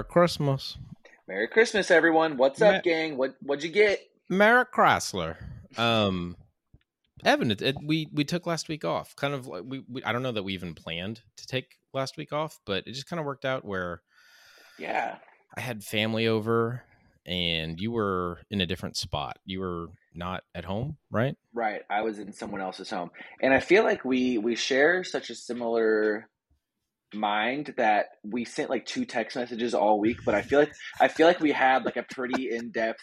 Merry Christmas. Merry Christmas, everyone. What's up, gang? What what'd you get? Merrick Chrysler. Um, Evan, it, it, we we took last week off. Kind of like we, we I don't know that we even planned to take last week off, but it just kind of worked out where Yeah. I had family over and you were in a different spot. You were not at home, right? Right. I was in someone else's home. And I feel like we we share such a similar mind that we sent like two text messages all week, but I feel like I feel like we had like a pretty in-depth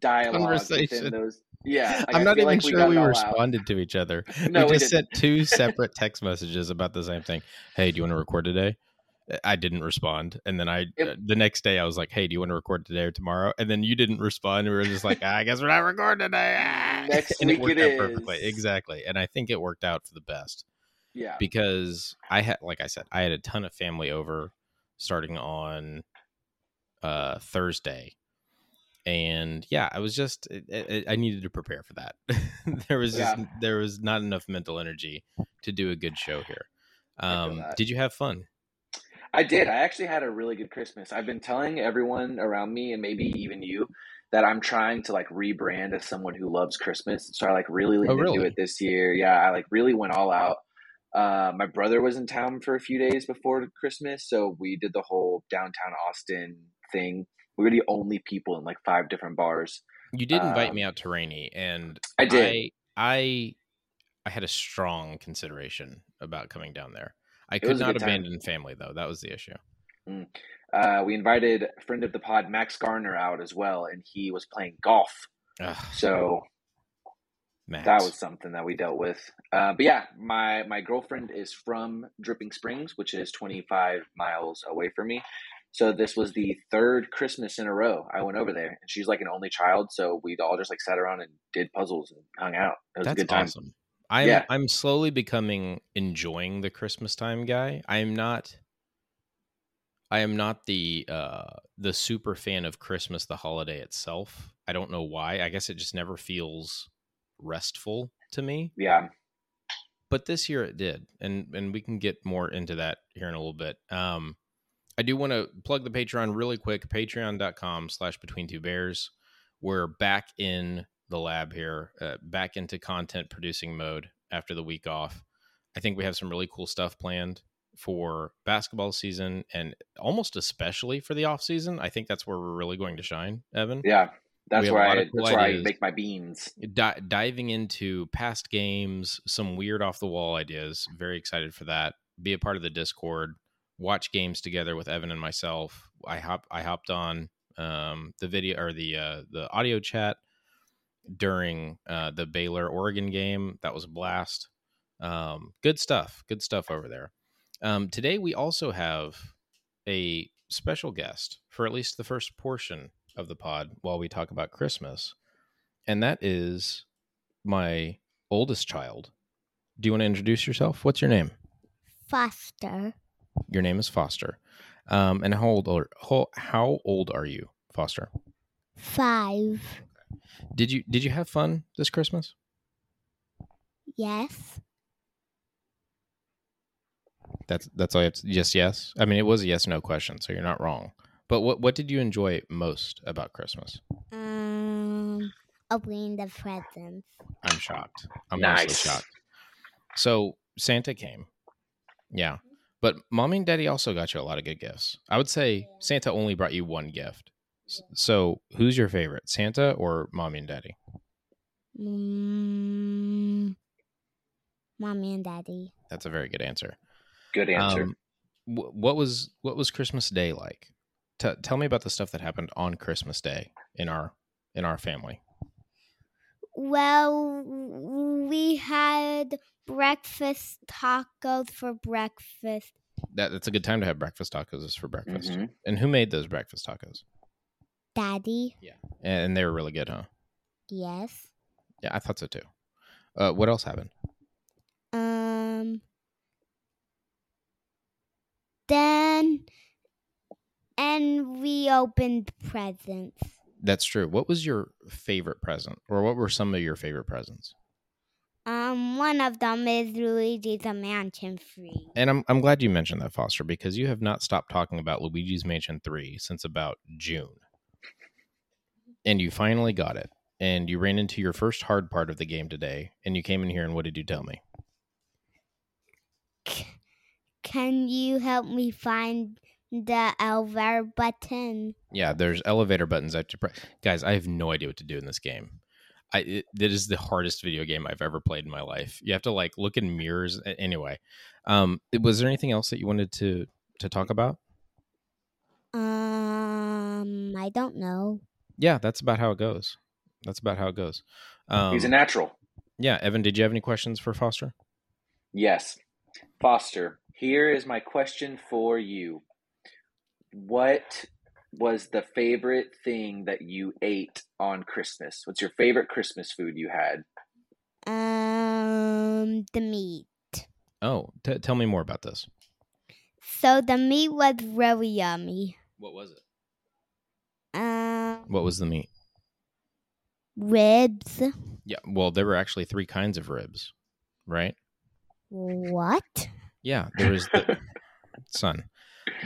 dialogue Conversation. within those. Yeah. like, I'm not even like sure we it out. responded to each other. No, we we just didn't. sent two separate text messages about the same thing. Hey, do you want to record today? I didn't respond, and then I Yep. uh, the next day I was like, "Hey, do you want to record today or tomorrow?" And then you didn't respond. And we were just like, "I guess we're not recording today." Ah. Next and week worked it out perfectly, exactly. And I think it worked out for the best Yeah. because I had, like I said, I had a ton of family over starting on uh Thursday. And yeah, I was just it, it, I needed to prepare for that. there was just there was not enough mental energy to do a good show here. Um, did you have fun? I did. I actually had a really good Christmas. I've been telling everyone around me and maybe even you that I'm trying to like rebrand as someone who loves Christmas. So I like really leaned Oh, really? into it this year. Yeah, I like really went all out. Uh, my brother was in town for a few days before Christmas, so we did the whole downtown Austin thing. We were the only people in like five different bars. You did invite Um, me out to Rainey, and I did. I, I I had a strong consideration about coming down there. I could not good time. abandon family though. That was the issue. Uh, we invited friend of the pod, Max Garner, out as well, and he was playing golf. Ugh, So Max. that was something that we dealt with. Uh, but yeah, my my girlfriend is from Dripping Springs, which is 25 miles away from me. So this was the third Christmas in a row I went over there, and she's like an only child, so we all just like sat around and did puzzles and hung out. It was That's a good time. awesome. I'm Yeah. I'm slowly becoming enjoying the Christmas time guy. I am not I am not the uh the super fan of Christmas the holiday itself. I don't know why. I guess it just never feels restful to me. Yeah, But this year it did. And and we can get more into that here in a little bit. Um I do want to plug the Patreon really quick, patreon.com slash between two bears. We're back in the lab here, uh, back into content producing mode after the week off. I think we have some really cool stuff planned for basketball season and almost especially for the off season. I think that's where we're really going to shine, Evan. yeah. That's where I cool that's where I make my beans. Di- diving into past games, some weird off the wall ideas. Very excited for that. Be a part of the Discord. Watch games together with Evan and myself. I hop I hopped on um, the video or the uh, the audio chat during uh, the Baylor Oregon game. That was a blast. Um, good stuff. Good stuff over there. Um, today we also have a special guest for at least the first portion of the pod while we talk about Christmas, and that is my oldest child. Do you want to introduce yourself? What's your name? Foster. Your name is Foster. Um, and how old are how, how old are you, Foster? Five. Did you did you have fun this Christmas? Yes. That's that's all you have to just yes. I mean, it was a yes no question, so you're not wrong. But what what did you enjoy most about Christmas? Um, opening the presents. I'm shocked. I'm Nice. honestly shocked. So Santa came, yeah, but mommy and daddy also got you a lot of good gifts. I would say Santa only brought you one gift. S- So who's your favorite, Santa or mommy and daddy? Mm, mommy and daddy. That's a very good answer. Good answer. Um, wh- what was what was Christmas Day like? T- tell me about the stuff that happened on Christmas Day in our in our family. Well, we had breakfast tacos for breakfast. That that's a good time to have breakfast tacos is for breakfast. Mhm. And who made those breakfast tacos? Daddy. Yeah, and they were really good, huh? Yes. Yeah, I thought so too. Uh, what else happened? Um. Then, and we opened presents. That's true. What was your favorite present, or what were some of your favorite presents? Um, one of them is Luigi's Mansion 3. And I'm I'm glad you mentioned that, Foster, because you have not stopped talking about Luigi's Mansion 3 since about June. And you finally got it. And you ran into your first hard part of the game today, and you came in here and what did you tell me? Can you help me find the elevator button? Yeah, there's elevator buttons I have to press. Guys, I have no idea what to do in this game. I it, it is the hardest video game I've ever played in my life. You have to like look in mirrors. Anyway, um, was there anything else that you wanted to to talk about? Um, I don't know. Yeah, that's about how it goes. That's about how it goes. Um, He's a natural. yeah, Evan, did you have any questions for Foster? Yes. Foster, here is my question for you. What was the favorite thing that you ate on Christmas? What's your favorite Christmas food you had? Um, the meat. Oh, t- tell me more about this. So the meat was really yummy. What was it? Um, What was the meat? ribs. Yeah, well, there were actually three kinds of ribs, right? What? Yeah, there was the son.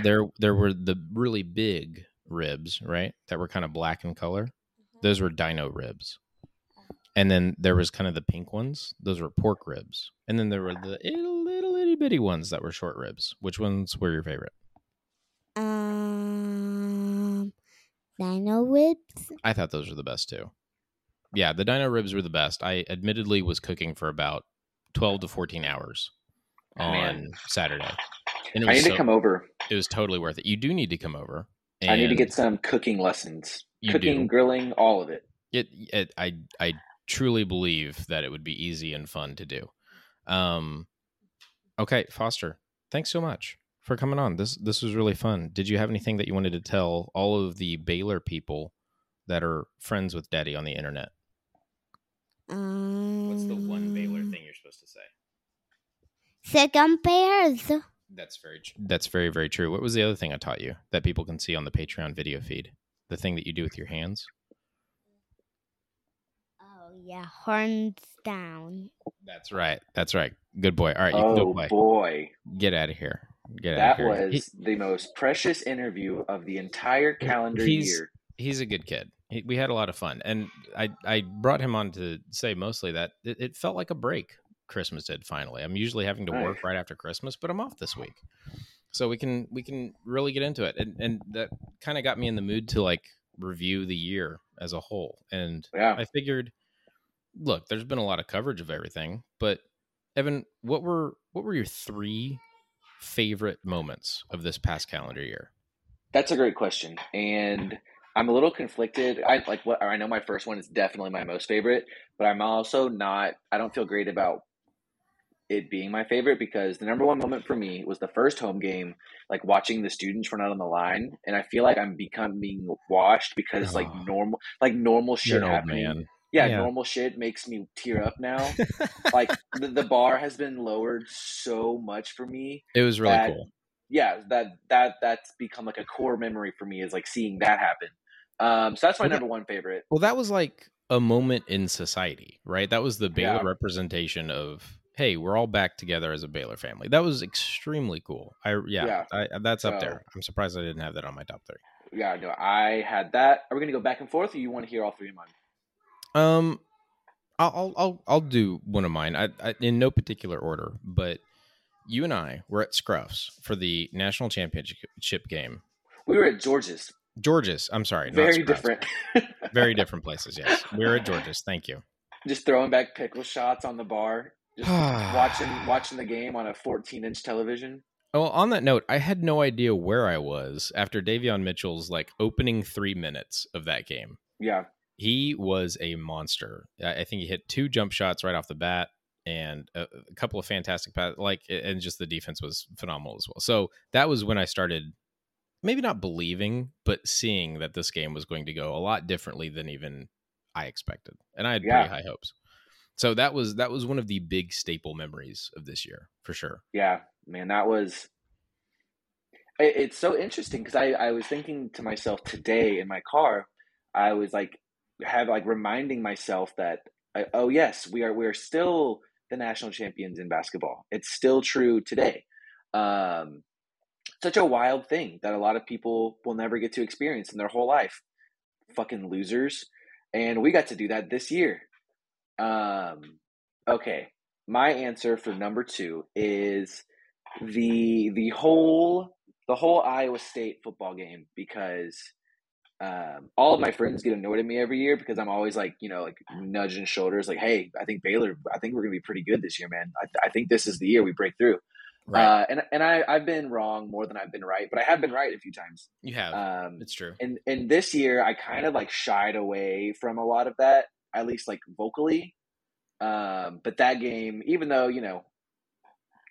There, there were the really big ribs, right? That were kind of black in color. Those were dino ribs. And then there was kind of the pink ones. Those were pork ribs. And then there were the little, little itty bitty ones that were short ribs. Which ones were your favorite? Um, dino ribs. I thought those were the best too. Yeah, the dino ribs were the best. I admittedly was cooking for about 12 to 14 hours on Man. Saturday. And it I need so- to come over. It was totally worth it. You do need to come over. I need to get some cooking lessons. You cooking, do. grilling, all of it. it, it I I truly believe that it would be easy and fun to do. Um okay, Foster, thanks so much for coming on. This this was really fun. Did you have anything that you wanted to tell all of the Baylor people that are friends with Daddy on the internet? Um, What's the one Baylor thing you're supposed to say? Sic 'em bears. That's very tr- that's very very true. What was the other thing I taught you that people can see on the Patreon video feed? The thing that you do with your hands. Oh yeah, horns down. That's right. That's right. Good boy. All right, you can oh go play. boy. Get out of here. Get out of here. He- was the most precious interview of the entire calendar He's- year. he's a good kid. He, we had a lot of fun, and I I brought him on to say mostly that it, it felt like a break. Christmas did finally. I'm usually having to work right after Christmas, but I'm off this week, so we can we can really get into it, and and that kind of got me in the mood to like review the year as a whole. And Yeah. I figured, look, there's been a lot of coverage of everything, but Evan, what were what were your three favorite moments of this past calendar year? That's a great question, and I'm a little conflicted. I like what I know. My first one is definitely my most favorite, but I'm also not. I don't feel great about it being my favorite because the number one moment for me was the first home game, like watching the students run out on the line, and I feel like I'm becoming washed because like Oh. normal, like normal shit You're happening. man. Yeah, Yeah. normal shit makes me tear up now. like the, the bar has been lowered so much for me It was really that- cool. yeah, that that that's become like a core memory for me is like seeing that happen. Um, so that's my Well, number one favorite. Well, that was like a moment in society, right? That was the Baylor Yeah. representation of, hey, we're all back together as a Baylor family. That was extremely cool. I yeah, Yeah. I, that's up So- there. I'm surprised I didn't have that on my top three. Yeah, no, I had that. Are we gonna go back and forth, or you want to hear all three of mine? Um, I'll I'll I'll, do one of mine. I, I in no particular order, but you and I were at Scruffs for the national championship game. We were at George's. George's, I'm sorry, Very different. very different places. Yes, we were at George's. Thank you. Just throwing back pickle shots on the bar. Just watching watching the game on a 14 inch television. Well, on that note, I had no idea where I was after Davion Mitchell's like opening three minutes of that game. Yeah, He was a monster. I think he hit two jump shots right off the bat and a, a couple of fantastic passes. Like, and just the defense was phenomenal as well. So that was when I started, maybe not believing, but seeing that this game was going to go a lot differently than even I expected, and I had Yeah. pretty high hopes. So that was that was one of the big staple memories of this year for sure. yeah, man, that was. It, it's so interesting because I I was thinking to myself today in my car, I was like have like reminding myself that I, oh yes we are we are still the national champions in basketball. It's still true today. Um, such a wild thing that a lot of people will never get to experience in their whole life. Fucking losers. And we got to do that this year. Um, okay. My answer for number two is the the whole the whole Iowa State football game because um, all of my friends get annoyed at me every year because I'm always like, you know, like nudging shoulders, like, hey, I think Baylor, I think we're gonna be pretty good this year, man. I, I think this is the year we break through. Right. Uh, and and I I've been wrong more than I've been right, but I have been right a few times. You have. Um, it's true. And and this year I kind of like shied away from a lot of that, at least like vocally. Um, but that game, even though you know,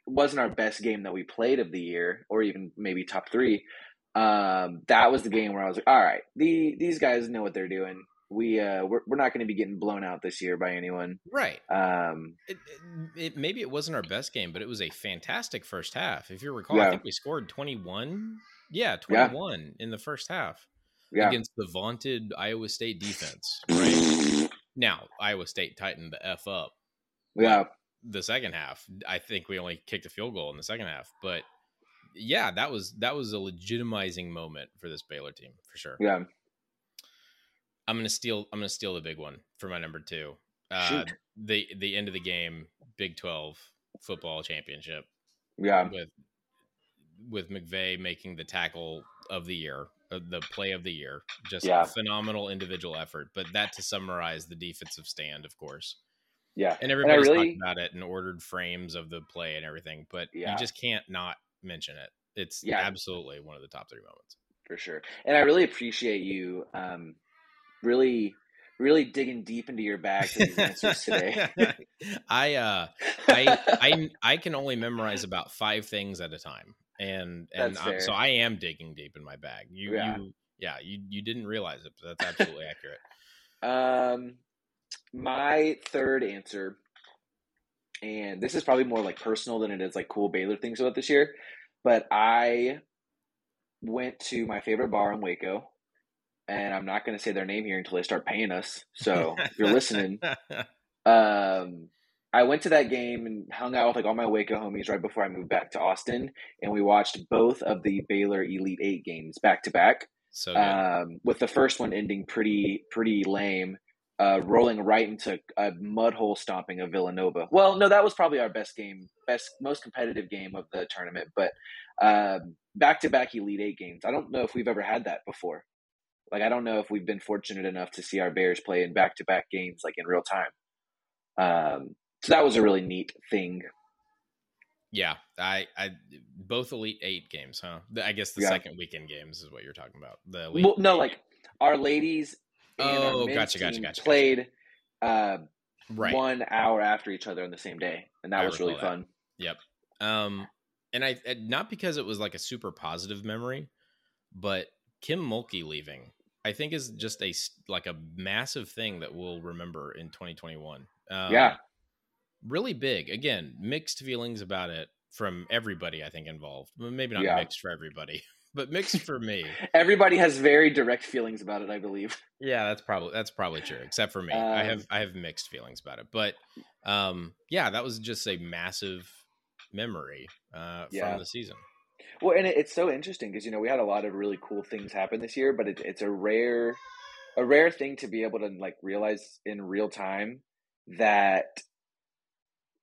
wasn't our best game that we played of the year, or even maybe top three, um, that was the game where I was like, all right, the these guys know what they're doing. We uh, we're, we're not going to be getting blown out this year by anyone, right? Um, it, it, it, maybe it wasn't our best game, but it was a fantastic first half. If you recall, yeah. I think we scored twenty one. Yeah, twenty one yeah. in the first half yeah. against the vaunted Iowa State defense. Right now, Iowa State tightened the f up. Yeah, the second half, I think we only kicked a field goal in the second half, but yeah, that was that was a legitimizing moment for this Baylor team for sure. Yeah. I'm gonna steal. I'm gonna steal the big one for my number two. Uh, the the end of the game, Big Twelve football championship. Yeah. With with McVea making the tackle of the year, the play of the year, just yeah. phenomenal individual effort. But that to summarize the defensive stand, of course. Yeah, and everybody's really, talking about it and ordered frames of the play and everything, but yeah. you just can't not mention it. It's yeah. absolutely one of the top three moments for sure. And I really appreciate you, um, really, really digging deep into your bag for these answers today. I, uh, I, I, I can only memorize about five things at a time, and and so I am digging deep in my bag. You, yeah. you, yeah, you, you didn't realize it, but that's absolutely accurate. Um, my third answer and this is probably more like personal than it is like cool Baylor things about this year. But I went to my favorite bar in Waco, and I'm not going to say their name here until they start paying us. So if you're listening, um, I went to that game and hung out with like all my Waco homies right before I moved back to Austin, and we watched both of the Baylor Elite Eight games back to back. So um, with the first one ending pretty pretty lame, uh, rolling right into a mud hole stomping of Villanova. Well, no, that was probably our best game, best, most competitive game of the tournament. But back to back Elite Eight games. I don't know if we've ever had that before. Like, I don't know if we've been fortunate enough to see our Bears play in back to back games, like in real time. Um, so that was a really neat thing. Yeah, I, I, both Elite Eight games, huh? I guess the yeah. second weekend games is what you're talking about. The Elite well, no, like our ladies oh, gotcha, gotcha, gotcha. Played uh, right. one hour after each other on the same day, and that I was really that. fun. Yep. Um, and I not because it was like a super positive memory, but Kim Mulkey leaving, I think, is just a like a massive thing that we'll remember in 2021. Um, yeah, really big. Again, mixed feelings about it from everybody. I think involved. Maybe not yeah. mixed for everybody. but mixed for me. Everybody has very direct feelings about it, I believe. Yeah, that's probably that's probably true, except for me. Um, I have I have mixed feelings about it, but um, yeah, that was just a massive memory uh, yeah. from the season. Well, and it, it's so interesting because you know we had a lot of really cool things happen this year, but it, it's a rare a rare thing to be able to like realize in real time that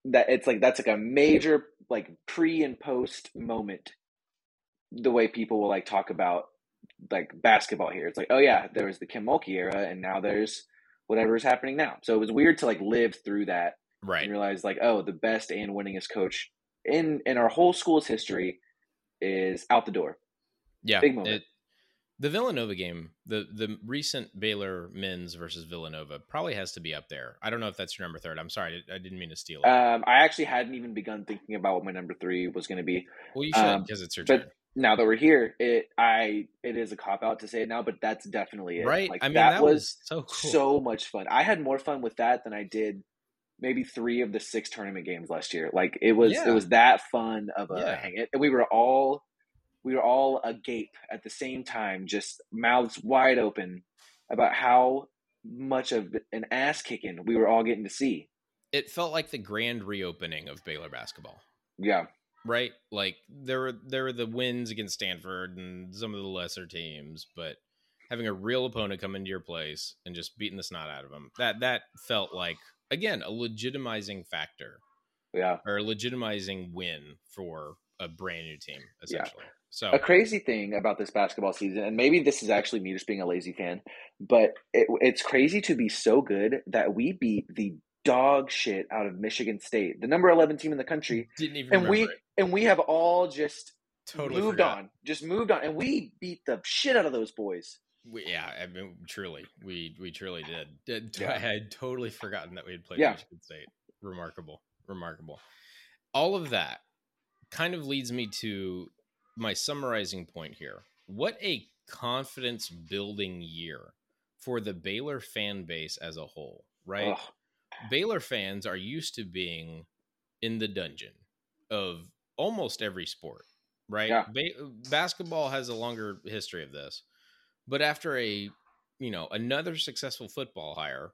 that it's like that's like a major like pre and post moment the way people will like talk about like basketball here. It's like, oh yeah, there was the Kim Mulkey era, and now there's whatever is happening now. So it was weird to like live through that, right? And realize like, oh, the best and winningest coach in in our whole school's history is out the door. Yeah, big moment. It, the Villanova game, the the recent Baylor men's versus Villanova, probably has to be up there. I don't know if that's your number third. I'm sorry, I didn't mean to steal it. Um, I actually hadn't even begun thinking about what my number three was going to be. Well, you should because um, it's your turn But now that we're here, it I it is a cop out to say it now, but that's definitely it. Right. Like I mean, that, that was, was, so cool. so much fun. I had more fun with that than I did maybe three of the six tournament games last year. Like it was yeah. it was that fun of a yeah. hang it. And we were all we were all agape at the same time, just mouths wide open about how much of an ass kicking we were all getting to see. it felt like the grand reopening of Baylor basketball. Yeah. Right? Like there were there were the wins against Stanford and some of the lesser teams, but having a real opponent come into your place and just beating the snot out of them. That that felt like again, a legitimizing factor Yeah. or a legitimizing win for a brand new team essentially. So A crazy thing about this basketball season, and maybe this is actually me just being a lazy fan, but it, it's crazy to be so good that we beat the dog shit out of Michigan State, the number 11 team in the country, didn't even and we it. and we have all just totally moved forgot. on, just moved on, and we beat the shit out of those boys. We, yeah, I mean, truly, we we truly did. did Yeah. I had totally forgotten that we had played Yeah. Michigan State. Remarkable, remarkable. All of that kind of leads me to my summarizing point here. What a confidence building year for the Baylor fan base as a whole, right? Ugh. Baylor fans are used to being in the dungeon of almost every sport, right? Yeah. Ba- basketball has a longer history of this, but after a you know another successful football hire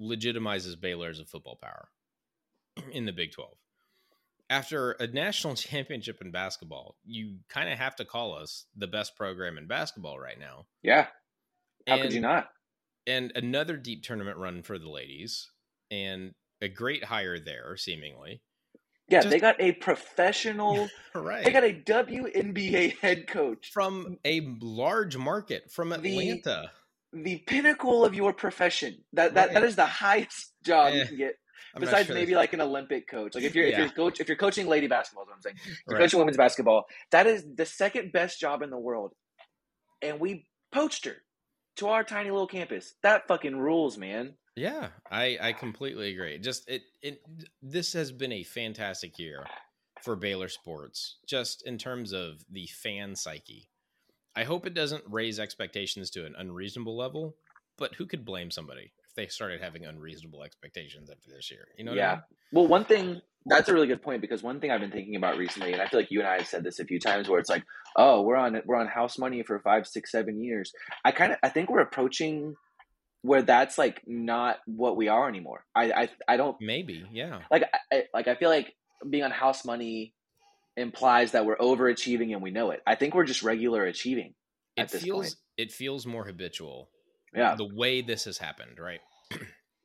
legitimizes Baylor as a football power in the Big Twelve. After a national championship in basketball, you kind of have to call us the best program in basketball right now. Yeah. How could you not? and another deep tournament run for the ladies and a great hire there seemingly Yeah, just- they got a professional, right they got a WNBA head coach, from a large market from The- atlanta the pinnacle of your profession. That that, Right. that is the highest job Eh, you can get. I'm Besides sure. maybe like an Olympic coach. Like if you're if you're coach if you're coaching lady basketball, is what I'm saying. If you're Right. coaching women's basketball, that is the second best job in the world. And we poached her to our tiny little campus. That fucking rules, man. yeah i i completely agree just it it this has been a fantastic year for baylor sports just in terms of the fan psyche i hope it doesn't raise expectations to an unreasonable level but who could blame somebody they started having unreasonable expectations after this year you know what I yeah. mean? Well, one thing that's a really good point because one thing I've been thinking about recently, and I feel like you and I have said this a few times, where it's like, oh, we're on we're on house money for five, six, seven years. I kind of I think we're approaching where that's like not what we are anymore. I I, I don't maybe yeah like I, like I feel like being on house money implies that we're overachieving and we know it. I think we're just regular achieving at it feels point. it feels more habitual Yeah, the way this has happened right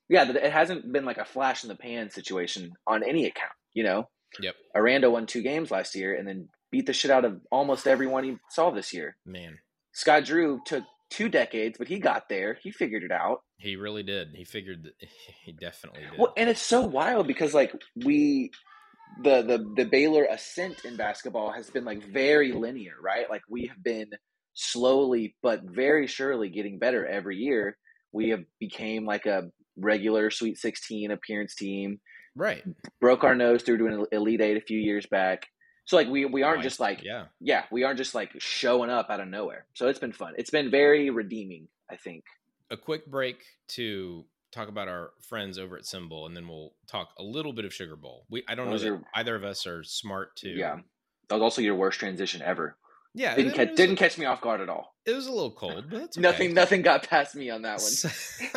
yeah. It hasn't been like a flash in the pan situation on any account. You know, yep Aranda won two games last year and then beat the shit out of almost everyone he saw this year. man Scott Drew took two decades, but he got there. He figured it out. he really did he figured that he definitely did Well, and it's so wild because like we the the the Baylor ascent in basketball has been like very linear, right? Like we have been slowly but very surely getting better every year. We have became like a regular Sweet 16 appearance team. right Broke our nose through an Elite 8 a few years back. So like we we aren't just like yeah yeah, we aren't just like showing up out of nowhere. So it's been fun. It's been very redeeming, I think. a quick break to talk about our friends over at Simbull, and then we'll talk a little bit of Sugar Bowl. We I don't know Those that are- either of us are smart to. Yeah. That was also your worst transition ever. Yeah. Didn't catch didn't catch me off guard at all. It was a little cold, but that's okay. Nothing nothing got past me on that one.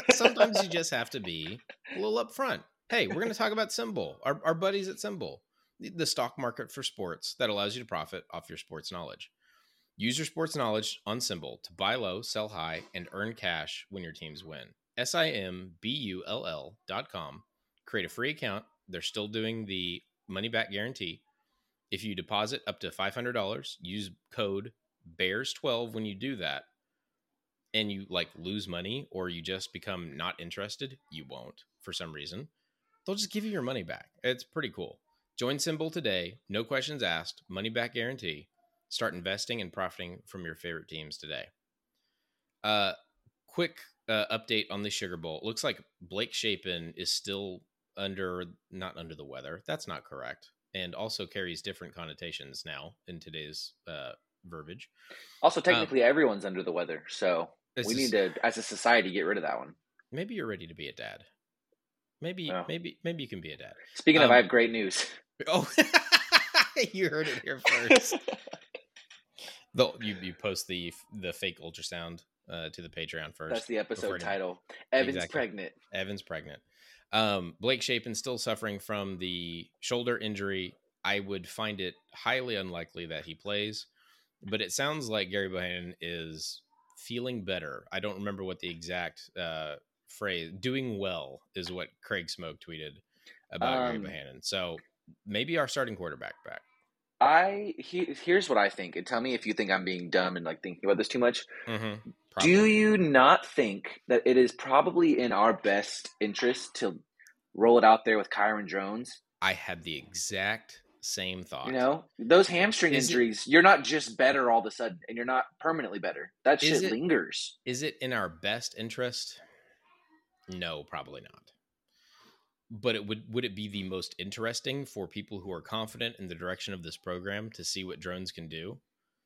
Sometimes you just have to be a little upfront. Hey, we're going to talk about Simbull, our, our buddies at Simbull, the, the stock market for sports that allows you to profit off your sports knowledge. Use your sports knowledge on Simbull to buy low, sell high, and earn cash when your teams win. S I M B U L L dot com. Create a free account. They're still doing the money back guarantee. If you deposit up to $500, use code BEARS12 when you do that, and you like lose money or you just become not interested, you won't for some reason. They'll just give you your money back. It's pretty cool. Join Simbull today. No questions asked. Money back guarantee. Start investing and profiting from your favorite teams today. Uh, quick uh, update on the Sugar Bowl. Looks like Blake Shapen is still under, not under the weather. That's not correct. And also carries different connotations now in today's uh, verbiage. Also, technically, everyone's under the weather, so we need to, as a society, get rid of that one. maybe you're ready to be a dad. Maybe, Yeah. maybe, maybe you can be a dad. Speaking of, Um, I have great news. Oh, you heard it here first. the, you you post the the fake ultrasound uh, to the Patreon first. That's the episode title. Evan's Exactly. pregnant. Evan's pregnant. Um, Blake Shapen still suffering from the shoulder injury. I would find it highly unlikely that he plays, but it sounds like Gary Bohanon is feeling better. I don't remember what the exact uh, phrase "doing well" is what Craig Smoke tweeted about Um, Gary Bohanon. So maybe our starting quarterback back. I he, here's what I think, and tell me if you think I'm being dumb and like thinking about this too much. Mm-hmm. Do you not think that it is probably in our best interest to roll it out there with Kyron Drones? I had the exact same thought. You know, those hamstring Is it- injuries, you're not just better all of a sudden, and you're not permanently better. That shit it- lingers. Is it in our best interest? No, probably not. But it would would it be the most interesting for people who are confident in the direction of this program to see what Drones can do?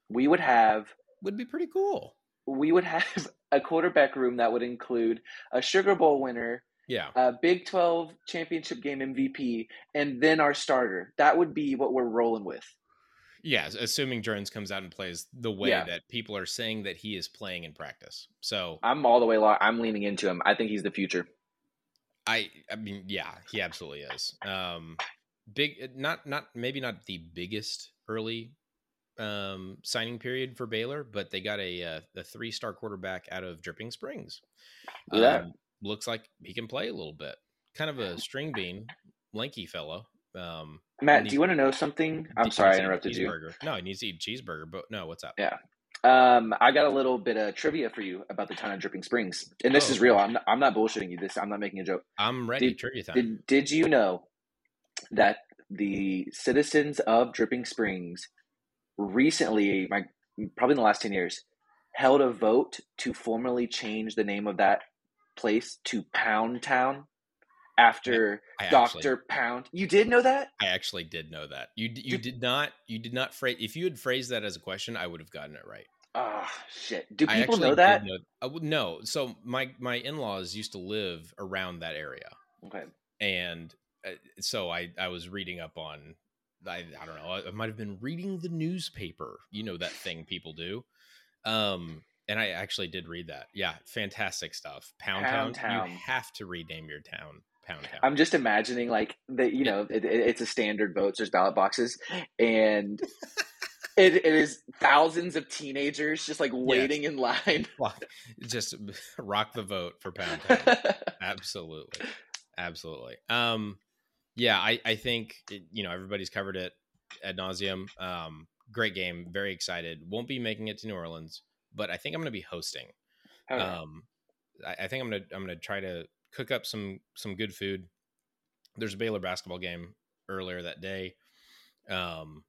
We would have Would be pretty cool. We would have a quarterback room that would include a Sugar Bowl winner, Yeah. a Big 12 championship game MVP, and then our starter. That would be what we're rolling with. Yeah, assuming Drones comes out and plays the way Yeah. that people are saying that he is playing in practice. So I'm all the way lo- I'm leaning into him. I think he's the future. I I mean, yeah, he absolutely is. Um big not not maybe not the biggest early um signing period for Baylor, but they got a uh, a three-star quarterback out of Dripping Springs. That. Um, looks like he can play a little bit. Kind of a string bean, lanky fellow. Um Matt, needs- do you want to know something? I'm sorry I interrupted you. No, he needs to eat cheeseburger, but no, what's up? Yeah. Um, I got a little bit of trivia for you about the town of Dripping Springs, and this Oh. is real. I'm not, I'm not bullshitting you. This I'm not making a joke. I'm ready, Did- trivia time. Did Did you know that the citizens of Dripping Springs recently, my probably in the last ten years, held a vote to formally change the name of that place to Pound Town after Doctor Pound? You did know that? I actually did know that. You you Did- did not you did not phrase if you had phrased that as a question, I would have gotten it right. Oh shit! Do people know that? Know, would no. So my my in laws used to live around that area, Okay. and uh, so I I was reading up on. I, I don't know. I, I might have been reading the newspaper. You know that thing people do. Um, and I actually did read that. Yeah, fantastic stuff. Pound, Pound Town. Town. You have to rename your town Pound Town. I'm just imagining like that. You know, it, it, it's a standard votes. There's ballot boxes, and it, it is thousands of teenagers just like waiting in line. Just rock the vote for Pound Town. absolutely absolutely um yeah i i think it, you know everybody's covered it ad nauseum. Um great game very excited. Won't be making it to new orleans but i think i'm gonna be hosting. Okay. um I, I think i'm gonna i'm gonna try to cook up some some good food. There's a baylor basketball game earlier that day um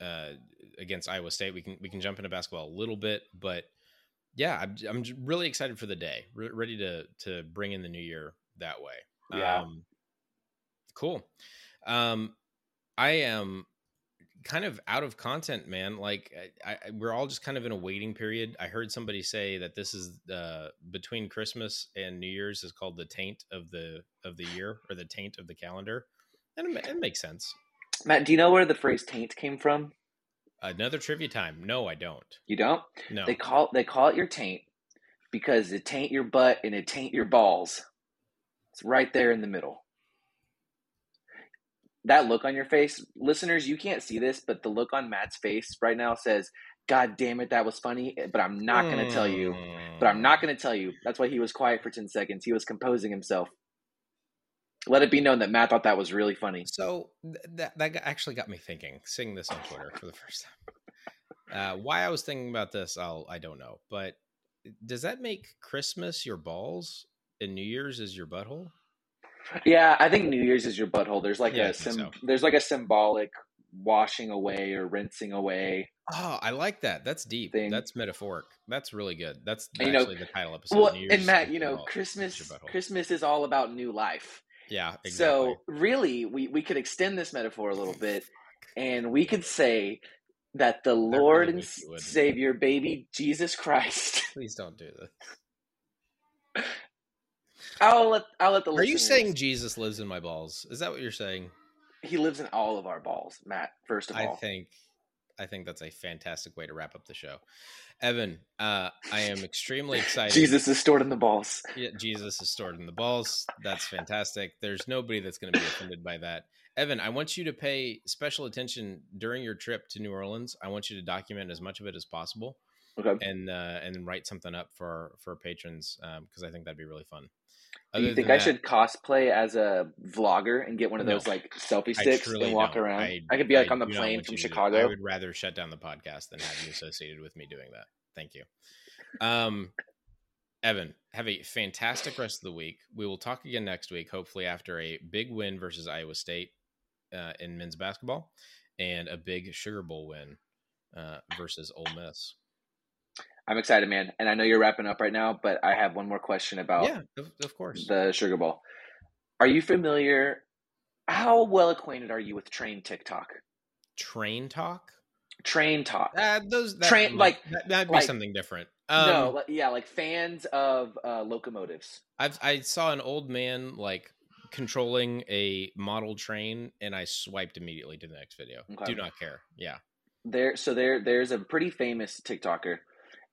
uh against iowa state. We can we can jump into basketball a little bit but yeah i'm, I'm really excited for the day. Re- ready to to bring in the new year that way. Yeah. um cool um i am kind of out of content man like I, I we're all just kind of in a waiting period i heard somebody say that this is uh between christmas and new year's is called the taint of the of the year or the taint of the calendar and it, it makes sense Matt, do you know where the phrase "taint" came from? another trivia time no i don't You don't. no They call they call it your taint because it taint your butt and it taint your balls. It's right there in the middle. That look on your face, listeners, you can't see this, but the look on Matt's face right now says, "God damn it, that was funny." But I'm not going to tell you. But I'm not going to tell you. That's why he was quiet for ten seconds. He was composing himself. Let it be known that Matt thought that was really funny. So th- that that actually got me thinking. Seeing this on Twitter for the first time. Uh, why I was thinking about this, I'll I don't know. But does that make Christmas your balls and New Year's is your butthole? Yeah, I think New Year's is your butthole. There's like Yeah, a sim- so. there's like a symbolic washing away or rinsing away. Oh, I like that. That's deep. Thing. That's metaphoric. That's really good. That's you know- the title episode. Well, New Year's and Matt, you know, Christmas. Christmas is all about new life. Yeah, exactly. So really, we we could extend this metaphor a little bit, and we could say that the Lord really and wish you would. Savior, baby Jesus Christ. please don't do this. I'll let I'll let the. Are you saying Jesus lives in my balls? Is that what you're saying? he lives in all of our balls, Matt? First of I all, think I think that's a fantastic way to wrap up the show. Evan, uh, I am extremely excited. Jesus is stored in the balls. Yeah, Jesus is stored in the balls. That's fantastic. There's nobody that's going to be offended by that. Evan, I want you to pay special attention during your trip to New Orleans. I want you to document as much of it as possible, Okay. and uh, and write something up for for patrons because I think that'd be really fun. Do you think I that- should cosplay as a vlogger and get one of No. those like selfie sticks and walk around? I, I, could be like I on the plane from you to do- Chicago. I would rather shut down the podcast than have you associated with me doing that. Thank you. Um, Evan, have a fantastic rest of the week. We will talk again next week, hopefully after a big win versus Iowa State uh, in men's basketball and a big Sugar Bowl win uh, versus Ole Miss. I'm excited, man. And I know you're wrapping up right now, but I have one more question about yeah, of, of course. the Sugar Bowl. Are you familiar? How well acquainted are you with Train TikTok? Train talk. Train Talk. Uh, those that Train- like- that, that'd be like- something different. Um, no, yeah, like fans of uh, locomotives. I've I saw an old man like controlling a model train, and I swiped immediately to the next video. Okay. Do not care. Yeah. There, so there, there's a pretty famous TikToker,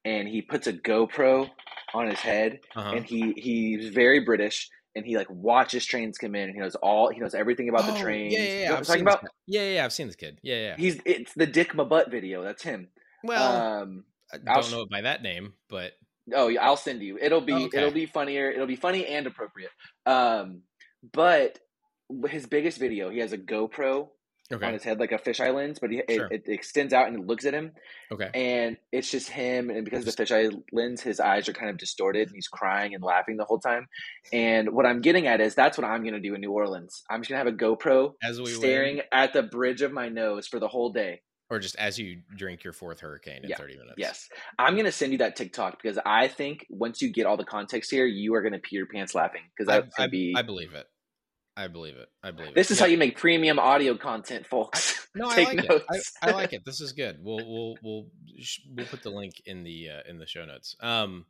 and he puts a GoPro on his head, Uh-huh. and he he's very British, and he like watches trains come in, and he knows all, he knows everything about the Oh, trains. Yeah, yeah, You know I'm talking about? Yeah, yeah, yeah. I've seen this kid. Yeah, yeah. He's it's the Dick my butt video. That's him. well, um, I don't sh- know it by that name, but Oh, yeah, I'll send you. It'll be Oh, okay. it'll be funnier. It'll be funny and appropriate. Um, but his biggest video, he has a GoPro on his head, like a fisheye lens, but he, Sure. it, it extends out and it looks at him, okay. and it's just him. And because of the fisheye lens, his eyes are kind of distorted, and he's crying and laughing the whole time. And what I'm getting at is that's what I'm going to do in New Orleans. I'm just going to have a GoPro As we staring win, at the bridge of my nose for the whole day. or just as you drink your fourth hurricane in Yeah, thirty minutes. Yes. I'm going to send you that TikTok because I think once you get all the context here, you are going to pee your pants laughing because I, that's going to be. I believe it. I believe it. I believe this is yeah. how you make premium audio content, folks. I, no, I like notes. it. I, I, like it. This is good. We'll we'll we'll we'll put the link in the uh, in the show notes. Um,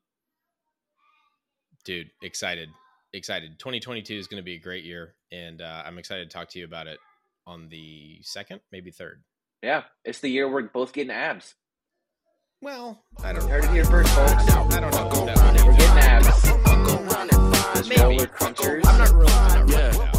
dude, excited, excited. Twenty twenty two is going to be a great year, and uh, I'm excited to talk to you about it on the second, maybe third. Yeah, it's the year we're both getting abs. Well, I don't. Heard it here first, folks. I don't know. We're getting abs. Maybe. Crunchers. I'm not real. I'm not real. Yeah.